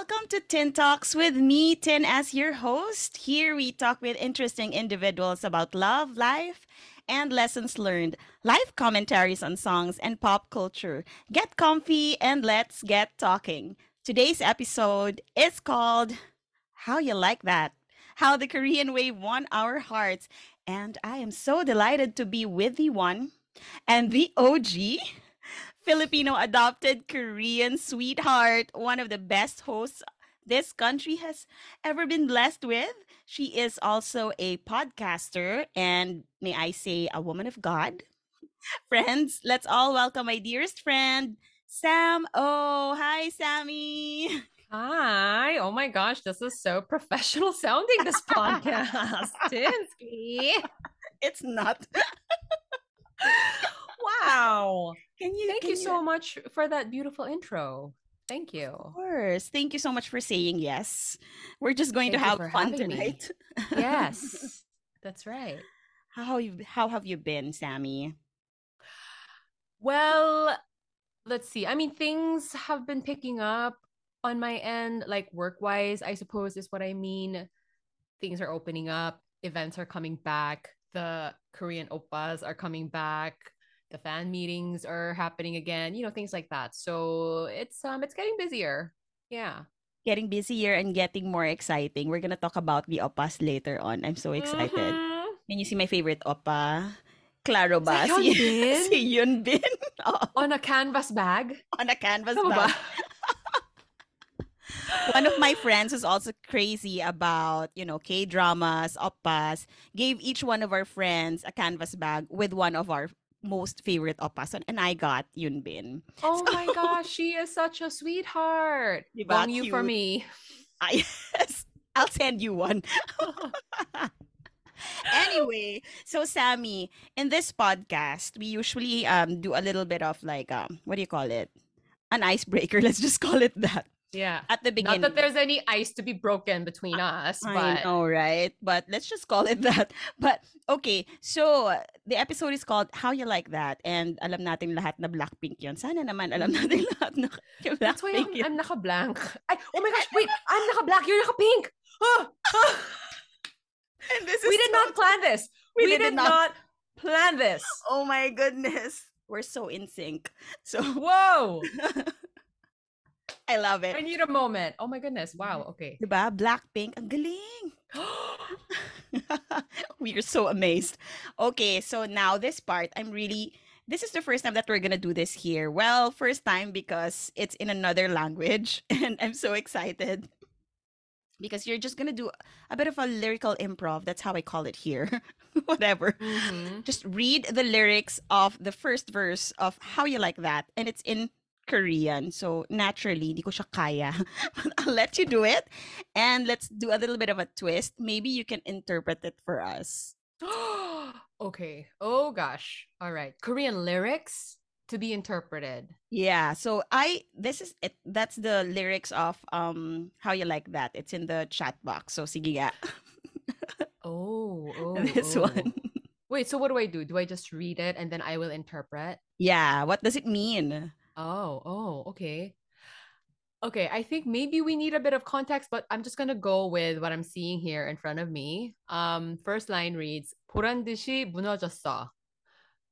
Welcome to Tin Talks with me, Tin, as your host. Here we talk with interesting individuals about love, life, and lessons learned, live commentaries on songs and pop culture. Get comfy and let's get talking. Today's episode is called How You Like That How the Korean Wave Won Our Hearts. And I am so delighted to be with the one and the OG. Filipino adopted Korean sweetheart, one of the best hosts this country has ever been blessed with. She is also a podcaster and, may I say, a woman of God. Friends, let's all welcome my dearest friend, Sam. Oh, hi, Sammy. Hi. Oh my gosh, this is so professional sounding, this podcast. It's not. wow. Can you Thank can you so much for that beautiful intro. Thank you. Of course. Thank you so much for saying yes. We're just going Thank to have fun me. tonight. Yes. That's right. how you how have you been, Sammy? Well, let's see. I mean, things have been picking up on my end, like work wise, I suppose is what I mean. Things are opening up, events are coming back, the Korean oppas are coming back, the fan meetings are happening again, you know, things like that. So it's um it's getting busier. Yeah. Getting busier and getting more exciting. We're gonna talk about the oppas later on. I'm so excited. Mhm. Can you see my favorite oppa? Claro ba? Si Hyunbin? si Yunbin. Oo, On a canvas bag. on a canvas Tama bag. One of my friends who's also crazy about, you know, K-dramas, oppas, gave each one of our friends a canvas bag with one of our most favorite oppas. And I got Yunbin. Oh my gosh, she is such a sweetheart. Diba? You for me. I, yes, I'll send you one. anyway, so Sammy, in this podcast, we usually um do a little bit of like um what do you call it? An icebreaker. Let's just call it that. Yeah. At the beginning. Not that there's any ice to be broken between us, I but know, right? But let's just call it that. But okay, so the episode is called How You Like That and alam natin lahat na Blackpink 'yon. Sana naman alam natin lahat na that's why Blackpink I'm. I'm naka-blank. Ay, oh my gosh, wait, I'm naka-black, you're naka-pink. Ah, ah. And this we did so- not plan this. We We, did did, not. not. plan this. Oh my goodness. We're so in sync. So Whoa. I love it. I need a moment. Oh my goodness. Wow. Okay. Diba? Blackpink, ang galing. we are so amazed. Okay, so now this part, I'm really. This is the first time that we're gonna do this here. Well, first time because it's in another language, and I'm so excited because you're just gonna do a bit of a lyrical improv. That's how I call it here. Whatever. Mhm. Just read the lyrics of the first verse of How You Like That, and it's in Korean. So naturally, di ko siya kaya. But I'll let you do it. And let's do a little bit of a twist. Maybe you can interpret it for us. okay. Oh gosh. All right. Korean lyrics to be interpreted. Yeah. So I this is it that's the lyrics of um How You Like That. It's in the chat box. So sige nga. Oh, oh, this oh. one. Wait, so what do I do? Do I just read it and then I will interpret? Yeah. What does it mean? Oh, oh, okay. Okay, I think maybe we need a bit of context, but I'm just gonna go with what I'm seeing here in front of me. Um, first line reads 보란 듯이 무너졌어,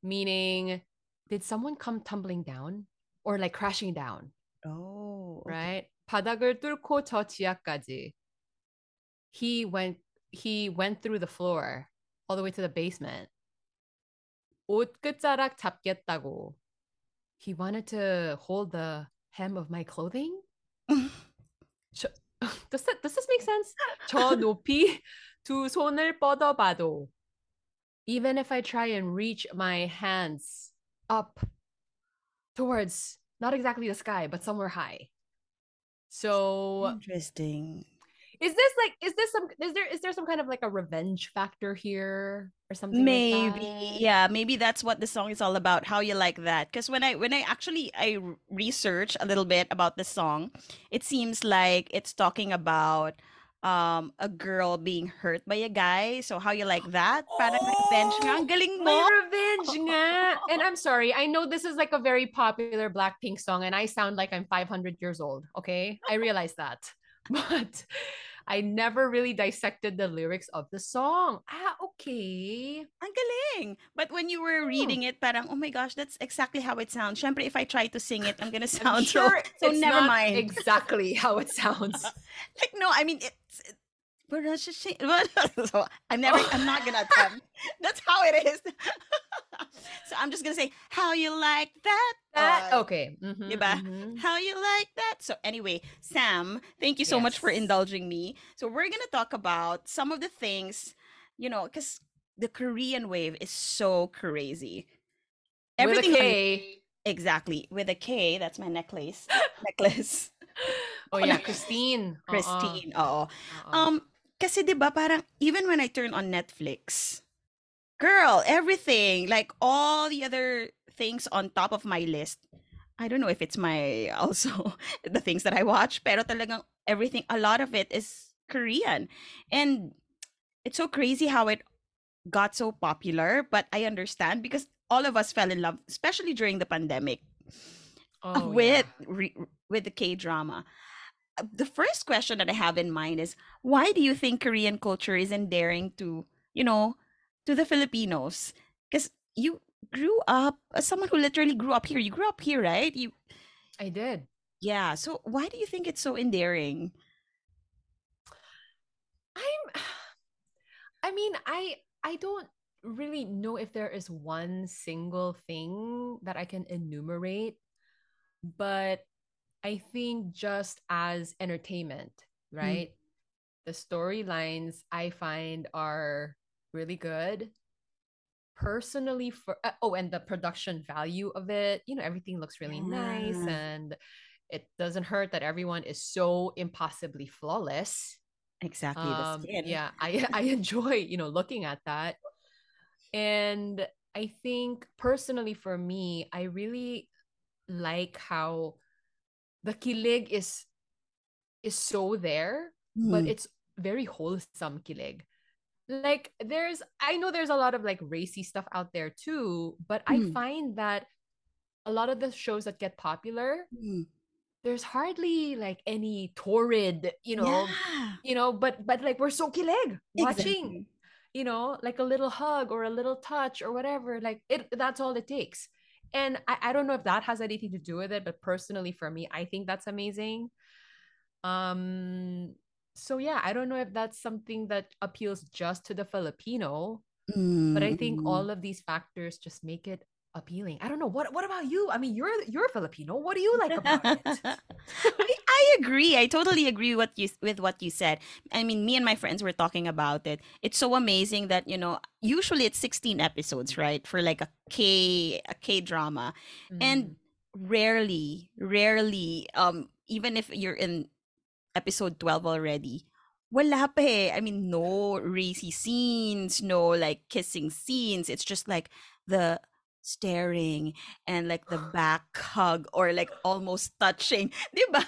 meaning did someone come tumbling down or like crashing down, Oh. right? 바닥을 뚫고 저 지하까지. He went he went through the floor all the way to the basement. 옷 끝자락 잡겠다고. He wanted to hold the hem of my clothing? 저, does, that, does this make sense? 저 높이 두 손을 뻗어봐도 even if I try and reach my hands up towards not exactly the sky, but somewhere high. So Interesting. is this like is this some is there is there some kind of like a revenge factor here or something like maybe that? yeah maybe that's what the song is all about how you like that because when i when i actually i research a little bit about the song it seems like it's talking about um a girl being hurt by a guy so how you like that parang revenge nga ang galing mo revenge nga. And I'm sorry, I know this is like a very popular Blackpink song, and I sound like I'm 500 years old. Okay, I realize that. but I never really dissected the lyrics of the song. Ah, okay. Ang galing. But when you were Oh. reading it, parang, oh my gosh, that's exactly how it sounds. Syempre, if I try to sing it, I'm gonna I'm sound so, sure so it's never not mind. exactly how it sounds. like, no, I mean, it's, it, but that's just, so I'm never, I'm not gonna attempt. That's how it is. so I'm just gonna say, how you like that? That Uh, okay. mhm, Diba? mhm. How you like that? So anyway, Sam, thank you so much for indulging me. So we're gonna talk about some of the things, you know, because the Korean wave is so crazy. With a Everything K. exactly with a K. That's my necklace. necklace. Oh yeah, Christine. Uh-uh, Christine. Oh. uh-uh. Um, kasi 'di ba parang even when I turn on Netflix, girl, everything like all the other things on top of my list. I don't know if it's my also the things that I watch, pero talagang everything, a lot of it is Korean, and it's so crazy how it got so popular. But I understand because all of us fell in love, especially during the pandemic oh, with yeah. re, with the K drama. The first question that I have in mind is why do you think Korean culture is endearing to you know to the Filipinos? Because you grew up as someone who literally grew up here. You grew up here, right? You I did. yeah. So why do you think it's so endearing? I'm I mean, I I don't really know if there is one single thing that I can enumerate, but I think just as entertainment, right? The storylines I find are really good. Personally, for uh, oh, and the production value of it, you know, everything looks really nice and it doesn't hurt that everyone is so impossibly flawless Exactly. the um yeah i i enjoy you know looking at that and i think personally for me i really like how the kilig is is so there but Mm. it's very wholesome kilig like there's i know there's a lot of like racy stuff out there too but i Mm. find that a lot of the shows that get popular Mm. there's hardly like any torrid you know yeah. you know but but like we're so kilig watching Exactly. you know like a little hug or a little touch or whatever like it that's all it takes and I, I don't know if that has anything to do with it but personally for me i think that's amazing. Um so yeah i don't know if that's something that appeals just to the filipino but i think Mm. all of these factors just make it appealing. I don't know. What what about you? I mean you're you're filipino. What do you like about it? I, I agree. I totally agree what you with what you said. I mean, me and my friends were talking about it. It's so amazing that you know. Usually, it's sixteen episodes, right, for like a K a K drama, Mm. and rarely, rarely, um, even if you're in episode twelve already, wala pa eh. I mean, no racy scenes, no like kissing scenes. It's just like the staring and like the back hug or like almost touching. Diba?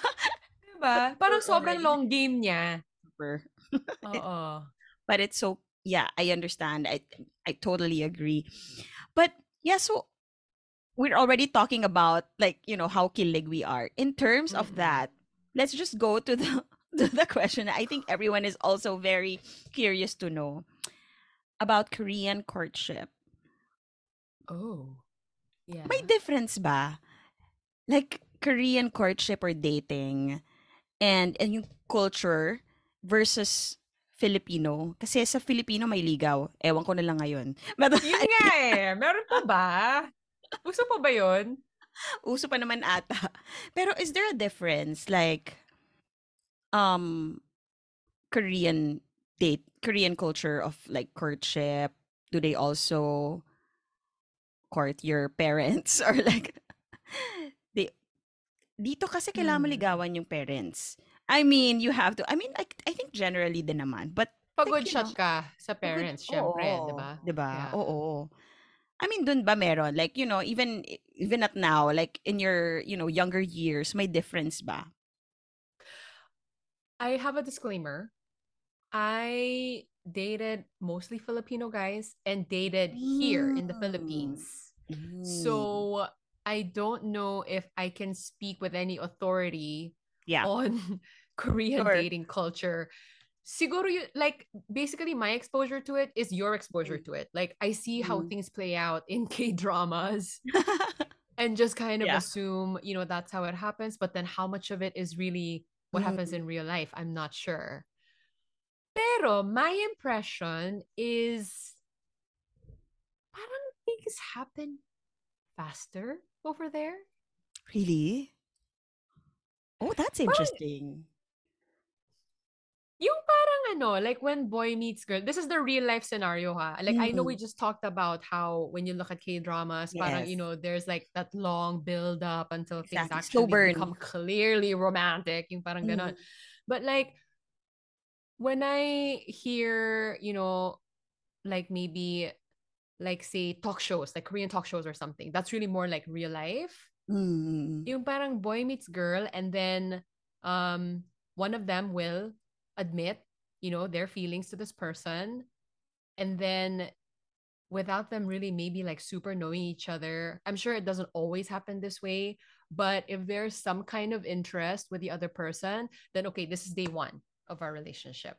Diba parang sobrang long game niya Super. oo But it's so yeah, I understand. I I totally agree. But yeah, so we're already talking about like, you know, how kilig we are. In terms of Mm-mm. that, let's just go to the to the question. I think everyone is also very curious to know about Korean courtship. Oh. Yeah. May difference ba? Like Korean courtship or dating and and yung culture versus Filipino. Kasi sa Filipino may ligaw. Ewan ko na lang ngayon. But Yun nga eh. Meron pa ba? Gusto pa ba yun? uso pa naman ata. Pero is there a difference like um Korean date Korean culture of like courtship? Do they also court your parents or like dito kasi kailangan Hmm. ligawan yung parents. I mean, you have to. I mean, I, I think generally din naman. But Pagod Like, shot know, ka sa Pagod- parents, syempre, di ba? Diba? Yeah. Oo. I mean, dun ba meron? Like, you know, even even at now, like in your, you know, younger years, may difference ba? I have a disclaimer. I dated mostly Filipino guys and dated here in the Mm. Philippines. Mm. So I don't know if I can speak with any authority yeah. on Korean Sure. dating culture. Siguro you like basically my exposure to it is your exposure Mm. to it. Like I see how Mm. things play out in K dramas and just kind of Yeah. assume, you know, that's how it happens. But then how much of it is really what happens Mm. in real life? I'm not sure. Pero my impression is parang things happen faster over there. really? Oh, that's Parang- interesting. Yung parang ano, like when boy meets girl, this is the real life scenario ha. Like I know we Mhm. just talked about how when you look at K-dramas, parang you know, there's like that long build up until things Exactly. Slow actually burn. become clearly romantic, yung parang ganon. Mhm. But like when I hear, you know, like maybe like say talk shows, like Korean talk shows or something, that's really more like real life. Mm. Yung parang boy meets girl and then um one of them will admit, you know, their feelings to this person and then without them really maybe like super knowing each other. I'm sure it doesn't always happen this way, but if there's some kind of interest with the other person, then okay, this is day 1 of our relationship.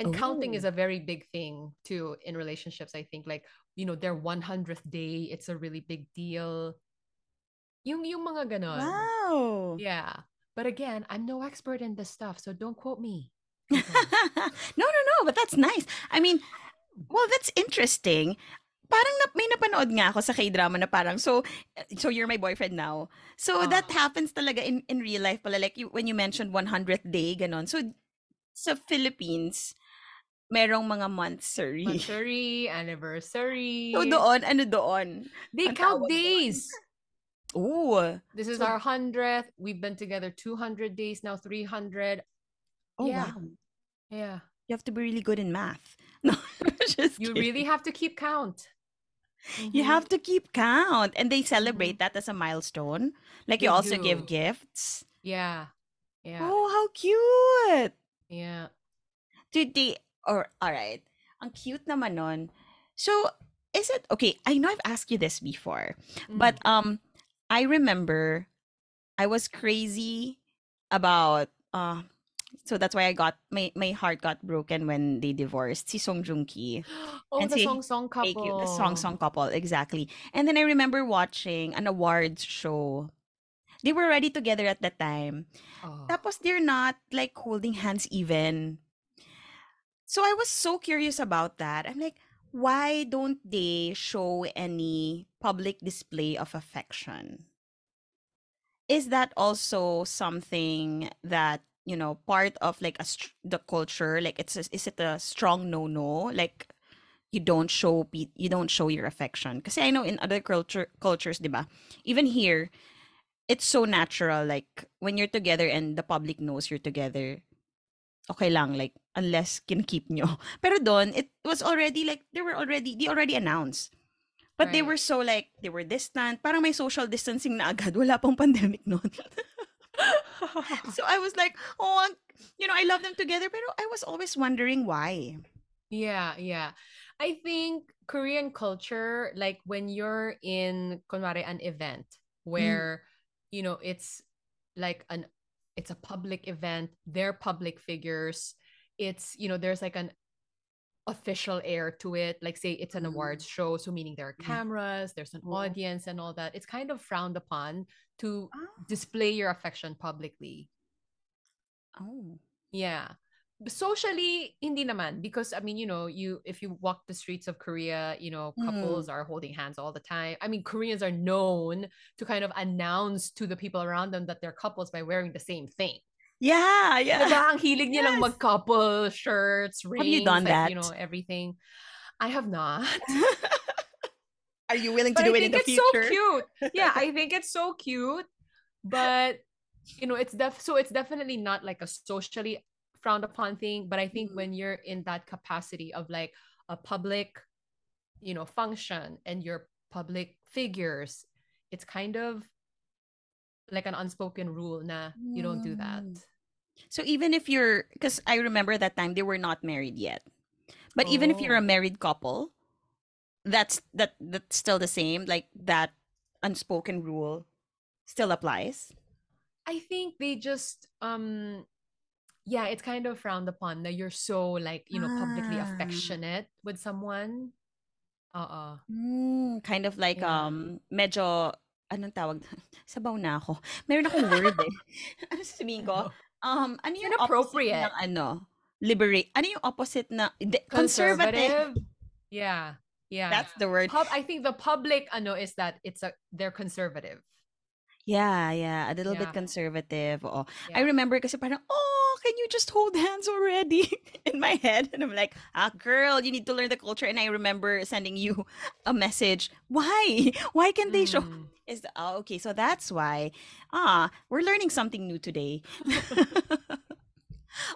And counting is Oh. a very big thing too in relationships, I think. Like, you know, their 100th day, it's a really big deal. Yung, yung mga ganon. Wow. Yeah. But again, I'm no expert in this stuff, so don't quote me. no, no, no, but that's nice. I mean, well, that's interesting. Parang na, may napanood nga ako sa K-drama na parang, so, so you're my boyfriend now. So that Ah. happens talaga in, in real life pala. Like you, when you mentioned 100th day, ganon. So sa Philippines, merong mga monthsary. Monthsary, anniversary. So doon, ano doon? they ang count tawag doon. days. Ooh. This is So- our 100th. We've been together 200 days now, 300. Oh, Yeah. wow. Yeah. You have to be really good in math. No, just You kidding. really have to keep count. You Mhm. have to keep count. And they celebrate that as a milestone. Like you They also give gifts. Yeah. Yeah. Oh, how cute. Yeah. Did they or all right. Ang cute naman nun. So, is it okay, I know I've asked you this before, but Mm. um I remember I was crazy about uh so that's why I got my my heart got broken when they divorced. Si Song Joong Ki. oh, and the si song song couple. you. The song song couple, exactly. And then I remember watching an awards show. They were already together at that time. Oh. Tapos they're not like holding hands even. So I was so curious about that. I'm like, why don't they show any public display of affection? Is that also something that, you know, part of like a str- the culture? Like it's a, is it a strong no-no? Like you don't show pe- you don't show your affection. because I know in other culture cultures, 'di ba? Even here, it's so natural like when you're together and the public knows you're together okay lang like unless keep nyo. Pero doon it was already like they were already they already announced. But they were so like they were distant. Parang may social distancing na agad. Wala pang pandemic noon so I was like oh you know I love them together. Pero I was always wondering why. Yeah, yeah. I think Korean culture, like when you're in kunwari an event mm. where you know it's like an it's a public event, they're public figures. It's you know there's like an official air to it. Like say it's an Mm. awards show, so meaning there are cameras, there's an audience and all that. It's kind of frowned upon to Ah. display your affection publicly. oh Yeah. Socially, hindi naman because I mean, you know, you if you walk the streets of Korea, you know, Mm. couples are holding hands all the time. I mean, Koreans are known to kind of announce to the people around them that they're couples by wearing the same thing. yeah yeah Diba? Ang hilig nilang Yes. mag-couple shirts, rings, Have you done like, you know, everything. I have not. are you willing to but do I it in think the it's future so cute. Yeah, I think it's so cute. But you know, it's def so it's definitely not like a socially frowned upon thing. But I think Mhm. when you're in that capacity of like a public, you know, function and you're public figures, it's kind of like an unspoken rule na you don't do that. Mm. So even if you're, because I remember that time they were not married yet, but even if you're a Oh. married couple, that's that that's still the same. Like that unspoken rule still applies. I think they just um yeah, it's kind of frowned upon that you're so like, you know, publicly Ah. affectionate with someone. Uh-uh. Mm, kind of like Yeah. um medyo anong tawag sabaw na ako. Meron akong word eh. ano sasabihin ko? Um ano yung opposite Inappropriate. ng ano? Liberate. Ano yung opposite na hindi, conservative. Conservative. Yeah. Yeah. That's the word. Pub, I think the public ano is that it's a they're conservative. Yeah, yeah, a little bit conservative. Oh, I Yeah. remember kasi parang, oh, can you just hold hands already? In my head. And I'm like, ah, girl, you need to learn the culture. And I remember sending you a message. Why? Why can't they show? Mm. Is the, oh, okay, so that's why. Ah, we're learning something new today.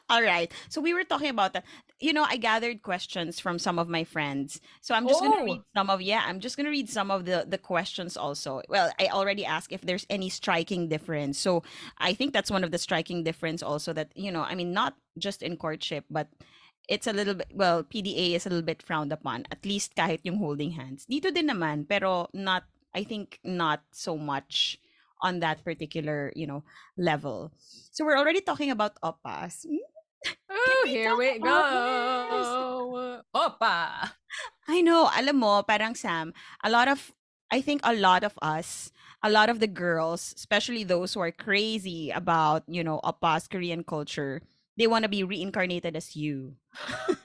All right. So we were talking about that. You know, I gathered questions from some of my friends. So I'm just gonna Oh. read some of yeah, I'm just gonna read some of the the questions also. Well, I already asked if there's any striking difference. So I think that's one of the striking difference also that, you know, I mean not just in courtship, but it's a little bit well, PDA is a little bit frowned upon. At least kahit yung holding hands. Dito din naman, pero not I think not so much on that particular, you know, level. So we're already talking about oppas. Hmm? Oh, here we go. Opa. I know, alam mo, parang Sam, a lot of, I think a lot of us, a lot of the girls, especially those who are crazy about, you know, oppas Korean culture, they want to be reincarnated as you.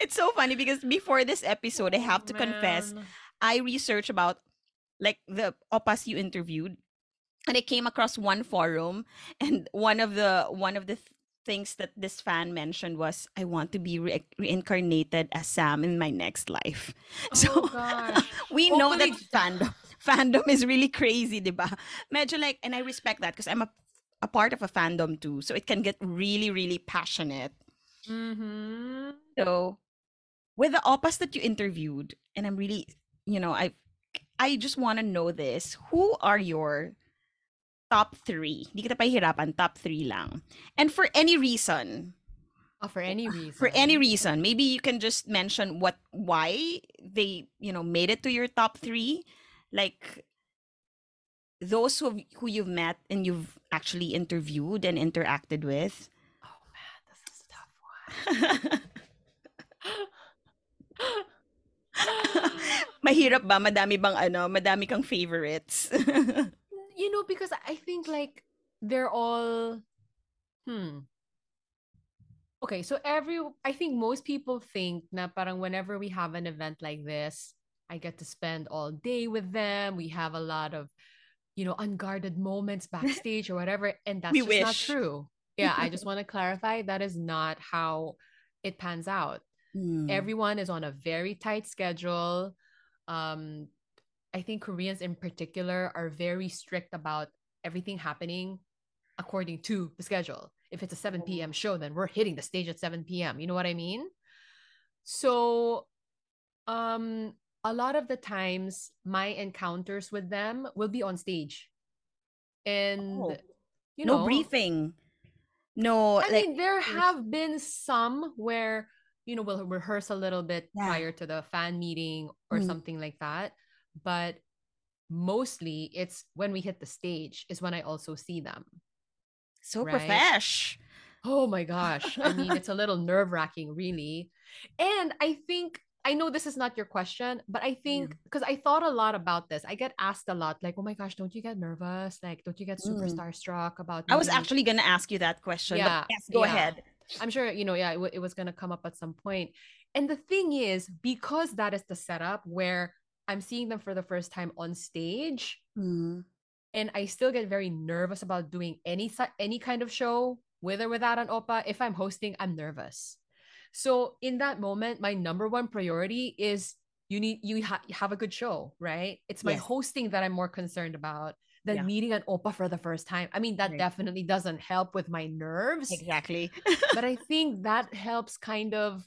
it's so funny because before this episode, I have to confess, I researched about like the oppas you interviewed and I came across one forum and one of the one of the th- things that this fan mentioned was I want to be re- reincarnated as Sam in my next life. so Oh gosh. we know that fandom fandom is really crazy, diba? Medyo like and I respect that because I'm a a part of a fandom too. So it can get really really passionate. Mm-hmm. So with the oppas that you interviewed, and I'm really, you know, I I just want to know this. Who are your top three? Hindi kita pahihirapan, top three lang. And for any reason, Oh, for any ah, reason. for any reason, maybe you can just mention what why they, you know, made it to your top three. Like those who who you've met and you've actually interviewed and interacted with. Oh man, this is a tough one. Mahirap ba? Madami bang ano? Madami kang favorites? you know, because I think like they're all hmm. Okay, so every I think most people think na parang whenever we have an event like this, I get to spend all day with them. We have a lot of, you know, unguarded moments backstage or whatever, and that's We just not true. Yeah, I just want to clarify that is not how it pans out. Hmm. everyone is on a very tight schedule um i think koreans in particular are very strict about everything happening according to the schedule if it's a 7 p.m show then we're hitting the stage at 7 p.m you know what i mean so um a lot of the times my encounters with them will be on stage and Oh. you no briefing. No, I like mean, there have been some where, you know, we'll rehearse a little bit Yeah. prior to the fan meeting or Mm. something like that. But mostly it's when we hit the stage is when I also see them. so right? profesh. Oh my gosh. I mean, it's a little nerve wracking, really. And I think, I know this is not your question, but I think because I thought a lot about this, I get asked a lot, like, oh my gosh, don't you get nervous? Like, don't you get super Mm. starstruck about I was actually gonna ask you that question. Yeah, yes, go yeah. ahead. I'm sure you know, yeah, it, w- it was gonna come up at some point. And the thing is, because that is the setup where I'm seeing them for the first time on stage, Mm. and I still get very nervous about doing any any kind of show, with or without an opa. If I'm hosting, I'm nervous. So in that moment, my number one priority is you need you ha- have a good show, right? It's my Yes. hosting that I'm more concerned about than Yeah. meeting an oppa for the first time. I mean, that Right. definitely doesn't help with my nerves Exactly. but I think that helps kind of,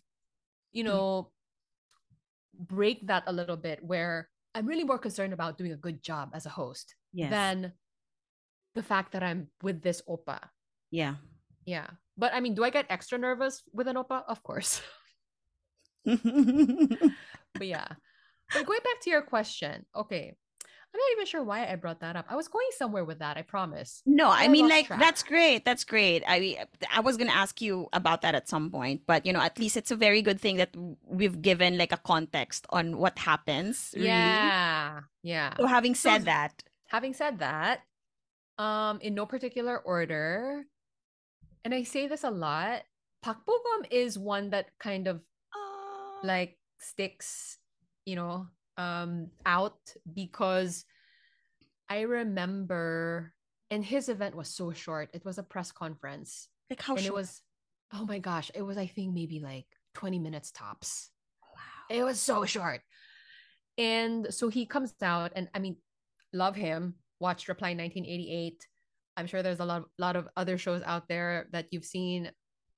you mm. know, break that a little bit where I'm really more concerned about doing a good job as a host yes. than the fact that I'm with this oppa. yeah. Yeah. But I mean, do I get extra nervous with an oppa? Of course. but yeah. But going back to your question, okay. I'm not even sure why I brought that up. I was going somewhere with that, I promise. No, I I mean like track. that's great. That's great. I I was gonna ask you about that at some point, but you know, at least it's a very good thing that we've given like a context on what happens, really. Yeah. Yeah. So having So said that, having said that, um, in no particular order, and I say this a lot, Pakbogum is one that kind of uh, like sticks, you know, um, out because I remember, and his event was so short. It was a press conference, like how and it was, oh my gosh, it was I think maybe like 20 minutes tops. Wow. It was so short. And so he comes out, and I mean, love him. Watched Reply 1988. I'm sure there's a lot, lot of other shows out there that you've seen,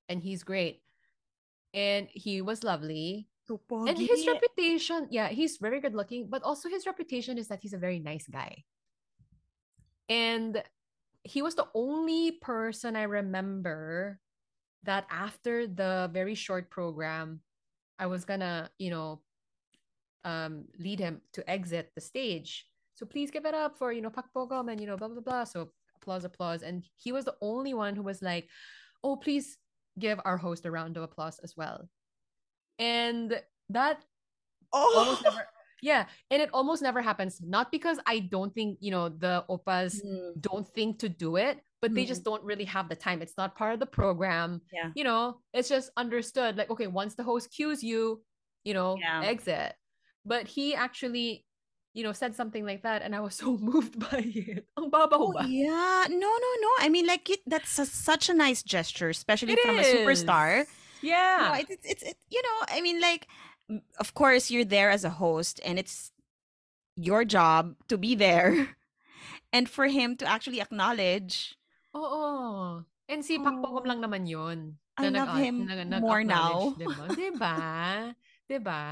and he's great. And he was lovely. So And his reputation, yeah, he's very good looking, but also his reputation is that he's a very nice guy. And he was the only person I remember that after the very short program, I was gonna, you know, um, lead him to exit the stage. So please give it up for, you know, Pak Bogum and, you know, blah, blah, blah. So applause, applause. And he was the only one who was like, oh, please give our host a round of applause as well. And that almost Oh. never, yeah. And it almost never happens. Not because I don't think, you know, the opas Mm, don't think to do it, but they just don't really have the time. It's not part of the program. Yeah. You know, it's just understood like, okay, once the host cues you, you know, Yeah. exit. But he actually, you know, said something like that, and I was so moved by it. Ang babaw Oh ba? yeah, no, no, no. I mean, like it. That's a, such a nice gesture, especially It from a superstar. Is. You know, Yeah. it, it's it's it, you know. I mean, like, of course you're there as a host, and it's your job to be there, and for him to actually acknowledge. Oo. And si Pak Bogum Oh, lang naman yun. I Na love nag him nag more now. 'di ba? 'Di ba? 'Di ba?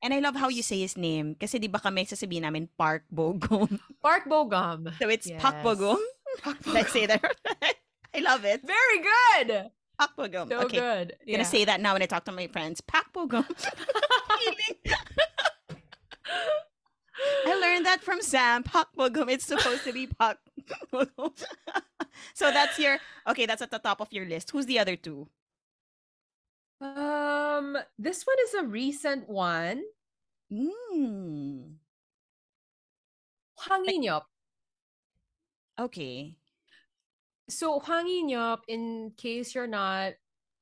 And I love how you say his name. Kasi di ba kami sasabihin namin Park Bogum. Park Bogum. So it's Pak Bogum. Yes. Pak Did I say that? I love it. Very good. Pak Bogum. So Okay. good. I'm gonna say that now when I talk to my friends. Pak Bogum. I learned that from Sam. Pak Bogum. It's supposed to be Pak so that's your okay. That's at the top of your list. Who's the other two? um, this one is a recent one. Mm. Hwang In-yeop. Okay. So Hwang In-yeop, in case you're not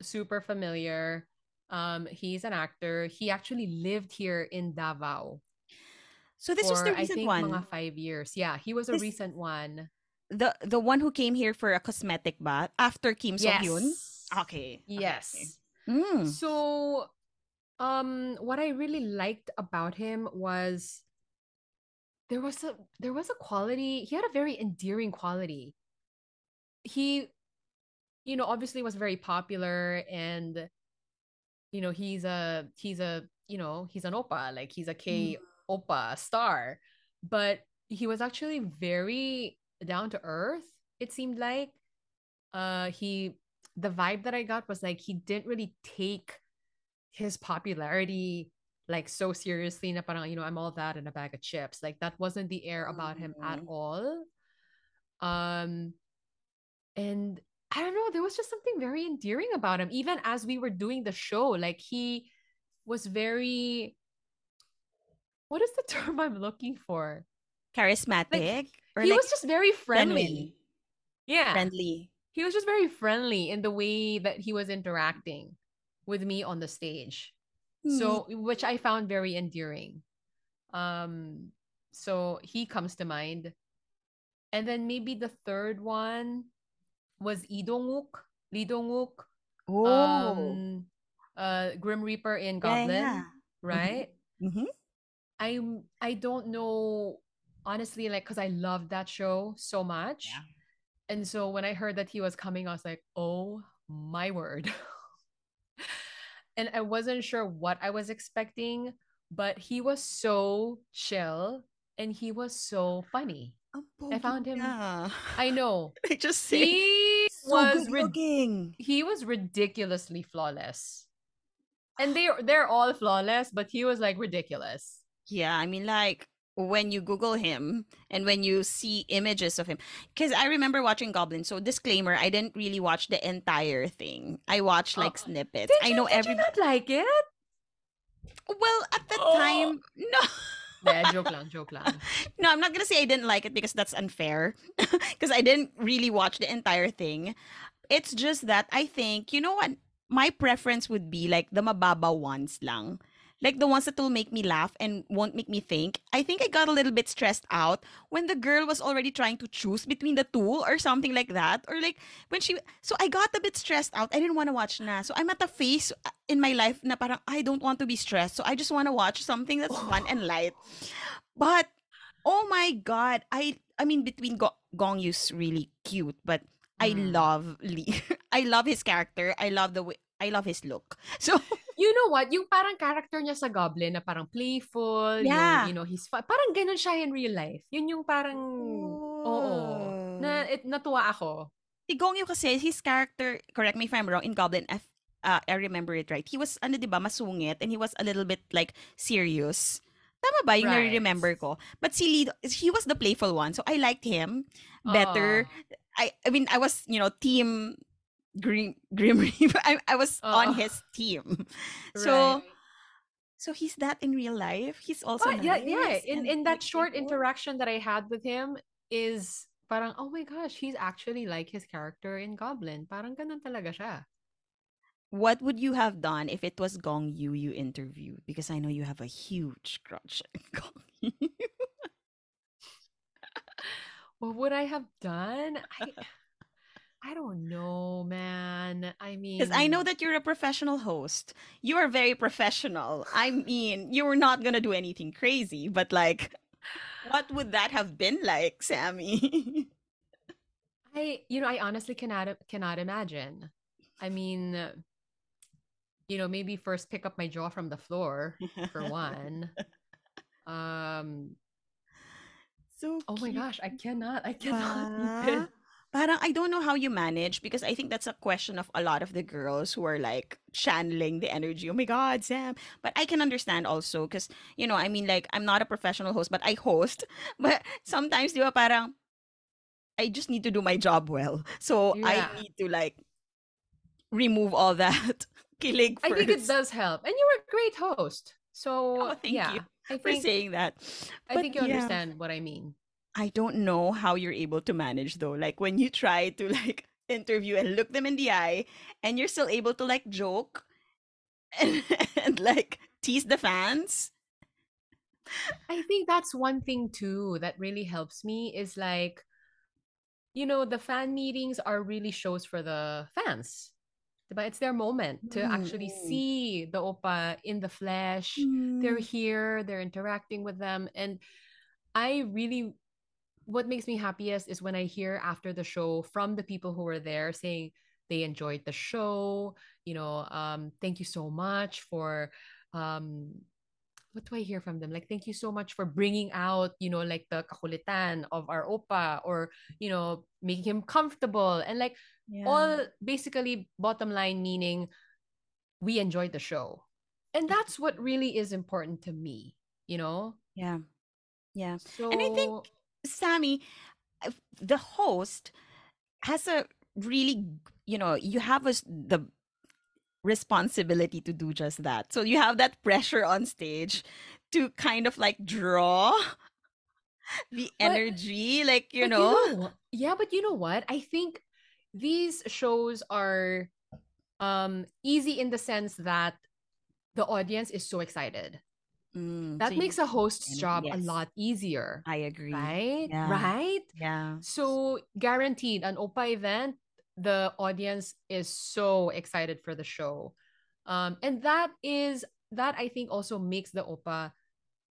super familiar, um, he's an actor. He actually lived here in Davao So this was for the I recent think one. mga five years. Yeah, he was a This recent one. the the one who came here for a cosmetic bath after Kim So Hyun. Yes. Okay. okay, okay. Yes. Mm. So, um, what I really liked about him was there was a there was a quality. He had a very endearing quality. He, you know, obviously was very popular, and you know, he's a he's a you know he's an oppa, like he's a K Mm. oppa star, but he was actually very down to earth. It seemed like, uh, he the vibe that I got was like he didn't really take his popularity like so seriously na parang, you know, I'm all that in a bag of chips. Like that wasn't the air about him at Mm. all. Um and I don't know, there was just something very endearing about him. Even as we were doing the show, like he was very what is the term I'm looking for? Charismatic or he like was just very friendly. Yeah. friendly. he was just very friendly in the way that he was interacting with me on the stage. Mm. So which I found very endearing. Um so he comes to mind. And then maybe the third one was Lee Dong-wook. Lee Dong-wook, Oh. um uh Grim Reaper in Goblin, yeah. right? Mm-hmm. I'm I don't know honestly like cuz I loved that show so much. Yeah. And so when I heard that he was coming, I was like, oh my word. and I wasn't sure what I was expecting, but he was so chill and he was so funny. Ang I found him niya. I know. I just say He so was good rid- looking. he was ridiculously flawless. And they they're all flawless, but he was like ridiculous. Yeah, I mean, like when you Google him and when you see images of him. Because I remember watching Goblin. So disclaimer, I didn't really watch the entire thing. I watched uh, like Oh. snippets. Did I you, know did you not like it? Well, at the Oh. time, no. Yeah, joke lang, joke lang. No, I'm not gonna say I didn't like it because that's unfair. Because I didn't really watch the entire thing. It's just that I think, you know what? My preference would be like the mababa ones lang. Like the ones that will make me laugh and won't make me think. I think I got a little bit stressed out when the girl was already trying to choose between the two or something like that. Or like when she so I got a bit stressed out. I didn't want to watch na. So I'm at a phase uh, in my life na parang I don't want to be stressed. So I just want to watch something that's fun and light. But oh my god, I I mean between Go- Gong Yu's really cute, but I Mm. love Lee. I love his character. I love the way I love his look. So You know what? Yung parang character niya sa Goblin na parang playful, Yeah. yung, you know, he's fun. Parang ganun siya in real life. Yun yung parang, oo. Na, it, natuwa ako. si Gong Yu kasi his character, correct me if I'm wrong, in Goblin F uh, I remember it right. He was ano 'di ba, masungit and he was a little bit like serious. Tama ba yung Right. remember ko? But si Lee, he was the playful one. So I liked him better. Oo. I I mean I was you know team Grim Grim Reaper. I I was on his team. So Right. so he's that in real life. He's also But yeah, yeah. In in that short playful. interaction that I had with him is parang oh my gosh, he's actually like his character in Goblin. Parang ganun talaga siya. What would you have done if it was Gong Yu you interviewed? Because I know you have a huge crush on Gong Yu. What would I have done? I I don't know, man. I mean, Because I know that you're a professional host. You are very professional. I mean, you're not gonna do anything crazy, but like, what would that have been like, Sammy? I you know I honestly cannot cannot imagine. I mean, you know, maybe first pick up my jaw from the floor for one. Um. so Oh my gosh, I cannot. I cannot? Parang I don't know how you manage because I think that's a question of a lot of the girls who are like channeling the energy. Oh my God, Sam. But I can understand also because, you know, I mean, like, I'm not a professional host, but I host. But sometimes, di ba, parang I just need to do my job well. So Yeah. I need to like remove all that kilig I think it does help, and you were a great host. So Oh, thank yeah, you I for saying that. I think you yeah. understand what I mean. I don't know how you're able to manage though. Like when you try to like interview and look them in the eye and you're still able to like joke and, and like tease the fans. I think that's one thing too that really helps me is like, you know, the fan meetings are really shows for the fans. But it's their moment to actually Mm. see the Opa in the flesh. They're here, they're interacting with them. And I really, what makes me happiest is when I hear after the show from the people who were there saying they enjoyed the show, you know, um, thank you so much for um what do I hear from them? Like, thank you so much for bringing out, you know, like the kakulitan of our opa or, you know, making him comfortable. And like Yeah. all basically bottom line meaning we enjoyed the show. And that's what really is important to me, you know? yeah. Yeah. So And I think Sammy, uh, the host has a really, you know, you have a, the responsibility to do just that. So you have that pressure on stage to kind of like draw the But- energy, like, you but know. yeah, but you know what? I think these shows are um easy in the sense that the audience is so excited. Mm, That so makes a host's job a lot easier. I agree. Right? Yeah. Right? Yeah. So guaranteed an Opa event, the audience is so excited for the show. Um, and that is that I think also makes the Opa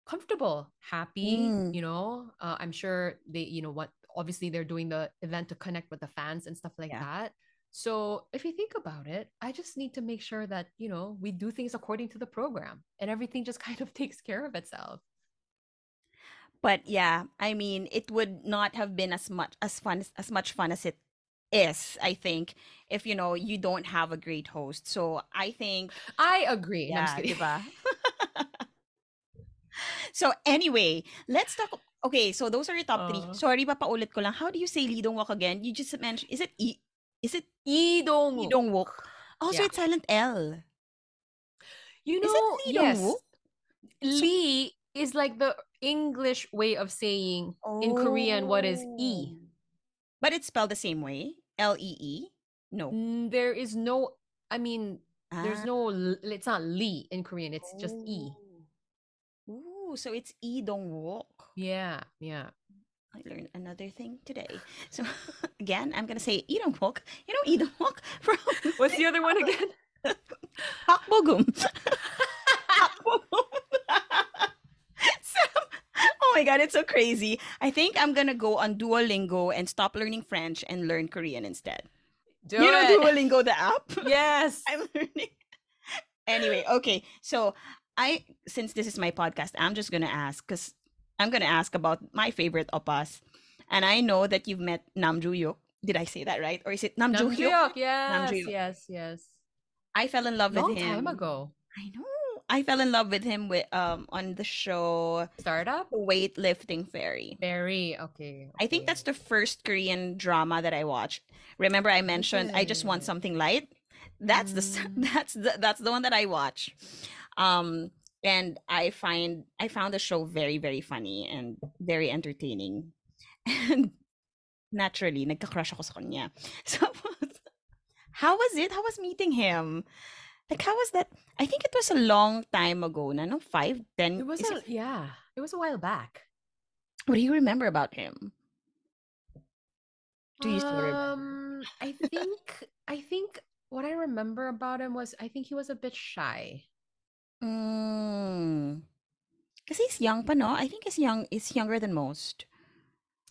comfortable, happy, Mm. you know. Uh, I'm sure they, you know what, obviously they're doing the event to connect with the fans and stuff like Yeah. that. So if you think about it, I just need to make sure that, you know, we do things according to the program and everything just kind of takes care of itself. But yeah, I mean, it would not have been as much as fun as, much fun as it is, I think, if you know you don't have a great host. So I think I agree. Yeah, diba? So anyway, let's talk. Okay, so those are your top three. Uh. Sorry, papaulit ko lang. How do you say Lee Dong Wook again? You just mentioned. Is it E? Is it Lee Dong Lee Dong Wook? Also, Yeah. it's silent L. You Is it know, Lee Dong yes. Wook? Lee is like the English way of saying in Korean what is E. Oh. But it's spelled the same way. L E E. No. There is no, I mean, there's Ah. no, it's not Lee in Korean, it's just E. Oh. Ooh, so it's E Dong Wook. Yeah, yeah. I learned another thing today. So again, I'm gonna say E Dong Wook. You know E Dong Wook from What's the other one again? Park Bo-gum. So, oh my god, it's so crazy. I think I'm gonna go on Duolingo and stop learning French and learn Korean instead. Do you know it. Duolingo, the app? Yes. I'm learning. Anyway, okay. So I since this is my podcast, I'm just gonna ask because I'm gonna ask about my favorite oppas. And I know that you've met Nam Joo Hyuk. Did I say that right? Or is it Nam Joo Nam Hyuk? Yes, Joo-hyuk. yes, yes. I fell in love Long with him. Long time ago. I know. I fell in love with him with um on the show Startup? The Weightlifting Fairy. Very okay. I think that's the first Korean drama that I watched. Remember I mentioned I just want something light. That's the Mm. that's the that's the one that I watch. Um and I find I found the show very very funny and very entertaining. And naturally nagka-crush ako sa kanya. So how was it? How was meeting him? Like how was that? I think it was a long time ago na, no? Five, ten. It was a, it- yeah. It was a while back. what do you remember about him? Do you still remember? Um, I think I think what I remember about him was I think he was a bit shy. Mm. Kasi he's young pa, no? I think he's young. He's younger than most.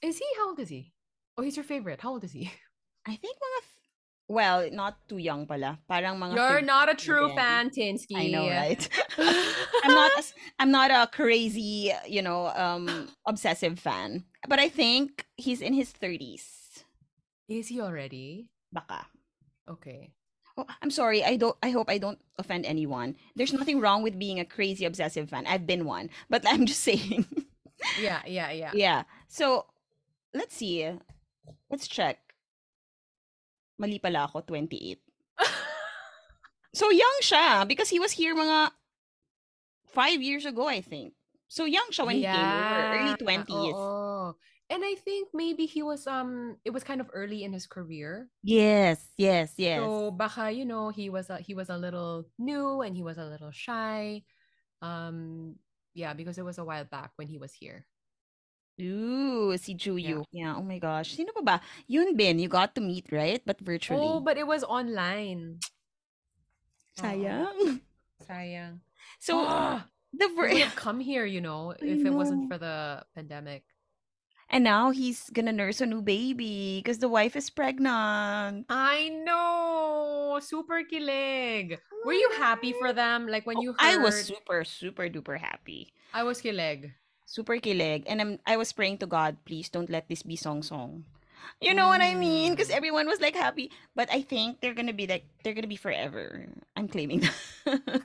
Is he? How old is he? Oh, he's your favorite. How old is he? I think mga, f- well, not too young pala. Parang mga You're 50 not a true again. fan, Tinsky. I know, right? I'm not. as- I'm not a crazy, you know, um, obsessive fan. But I think he's in his thirties. Is he already? Baka. Okay. Oh, I'm sorry. I don't. I hope I don't offend anyone. There's nothing wrong with being a crazy obsessive fan. I've been one, but I'm just saying. Yeah, yeah, yeah. Yeah. So, let's see. Let's check. Mali pala ako, 28. So, young siya because he was here mga five years ago, I think. So, young siya when he came over. Early Yeah, 20s. oo. And I think maybe he was um it was kind of early in his career. Yes, yes, yes. So baka you know he was a, he was a little new and he was a little shy. Um yeah, because it was a while back when he was here. Ooh, si Juyu. Yeah. oh my gosh. Sino pa ba? Hyun Bin, you got to meet, right? But virtually. Oh, but it was online. Sayang. Sayang. So, Ah, the he ver- would have come here, you know, if it wasn't for the pandemic. And now he's gonna nurse a new baby because the wife is pregnant. I know. Super kilig. Were you happy for them? Like when Oh, you heard I was super, super duper happy. I was kilig. Super kilig. And I'm, I was praying to God, please don't let this be song song. You know what I mean? Because Mm. everyone was like happy. But I think they're gonna be like they're gonna be forever. I'm claiming that.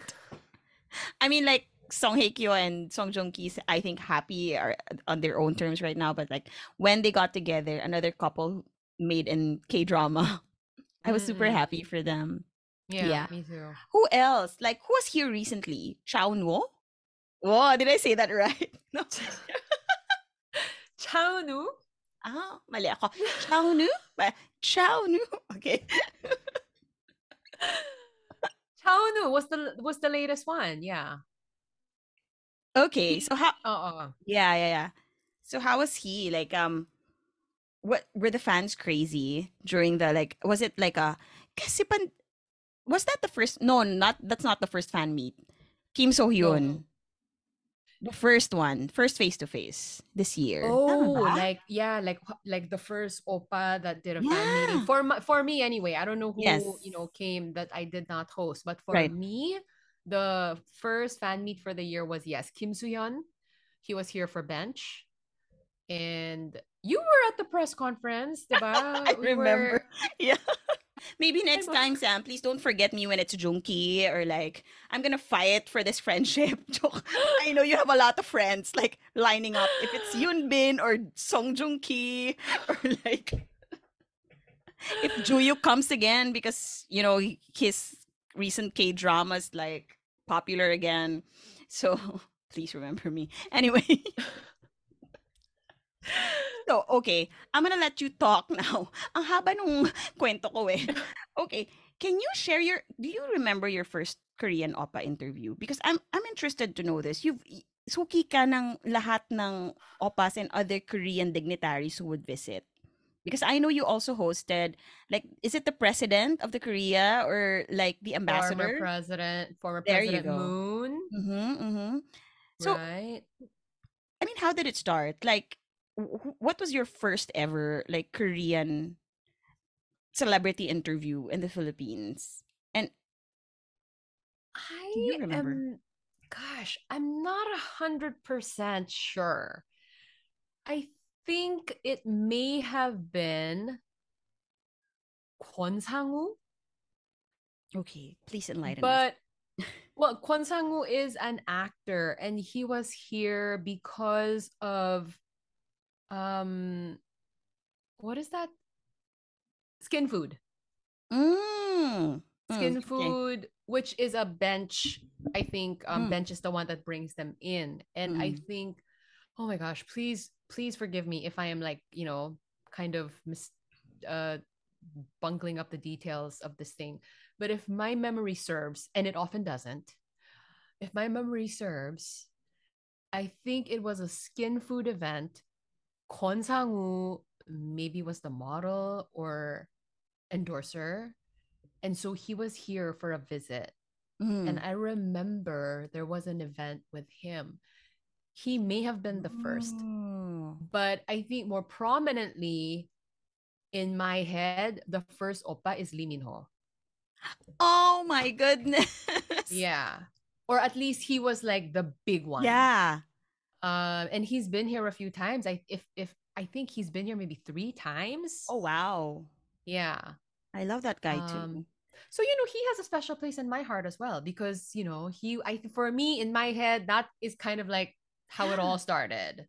I mean like Song Hye Kyo and Song Joong Ki I think happy are on their own terms right now. But like when they got together, another couple made in K drama. I was super Mm-mm. happy for them. Yeah, Yeah. me too. Who else? Like who was here recently? Chao Nuo? Whoa, did I say that right? No. Chao Nu? Ah, mali ako. Chao Nu? Chao Nu? Okay. Chao Nu was the was the latest one. Yeah. Okay. So how Oh, yeah, yeah, yeah. So how was he? Like um what were the fans crazy during the like was it like a kasi pan was that the first no not that's not the first fan meet. Kim Soo-hyun. The first one, first face to face this year. Oh, like yeah, like like the first oppa that did a fan Yeah. meeting for my, for me anyway. I don't know who Yes. you know came that I did not host, but for Right. me, the first fan meet for the year was yes, Kim Soo-hyun. He was here for bench, and you were at the press conference, diba? I We remember. were- Yeah. Maybe next time, Sam, please don't forget me when it's Joong Ki or like I'm gonna fight for this friendship. I know you have a lot of friends like lining up. If it's Hyun Bin or Song Joong Ki or like if Juyu comes again because you know his recent K dramas like popular again. So please remember me. Anyway. So, okay. I'm gonna let you talk now. Ang haba nung kwento ko eh. Okay. Can you share your do you remember your first Korean oppa interview? Because I'm I'm interested to know this. You've suki ka ng lahat ng oppas and other Korean dignitaries who would visit. Because I know you also hosted like is it the president of the Korea or like the ambassador Former president, former There you President go. Moon, Mhm. mm-hmm. So, right? I mean, how did it start? Like, wh- wh- what was your first ever like Korean celebrity interview in the Philippines? And I remember? am, gosh, I'm not a hundred percent sure. I think it may have been Kwon Sang-woo, Okay, please enlighten us. but well, Kwon Sang-woo is an actor, and he was here because of um, what is that? Skin Food. Mm. Mm, Skin okay. Food, which is a bench. I think um, Mm. bench is the one that brings them in, and I Mm. think, oh my gosh, please, please forgive me if I am like you know kind of mis- uh bungling up the details of this thing. But if my memory serves, and it often doesn't, if my memory serves, I think it was a skin food event. Kwon Sang-woo maybe was the model or endorser. And so he was here for a visit. And Mm. I remember there was an event with him. He may have been the first, Oh. but I think more prominently in my head, the first oppa is Lee. Oh my goodness. Yeah. Or at least he was like the big one. Yeah. Um, and he's been here a few times. I if if I think he's been here maybe three times. Oh wow. yeah. I love that guy too. Um, So you know he has a special place in my heart as well because you know he I for me in my head that is kind of like how it all started.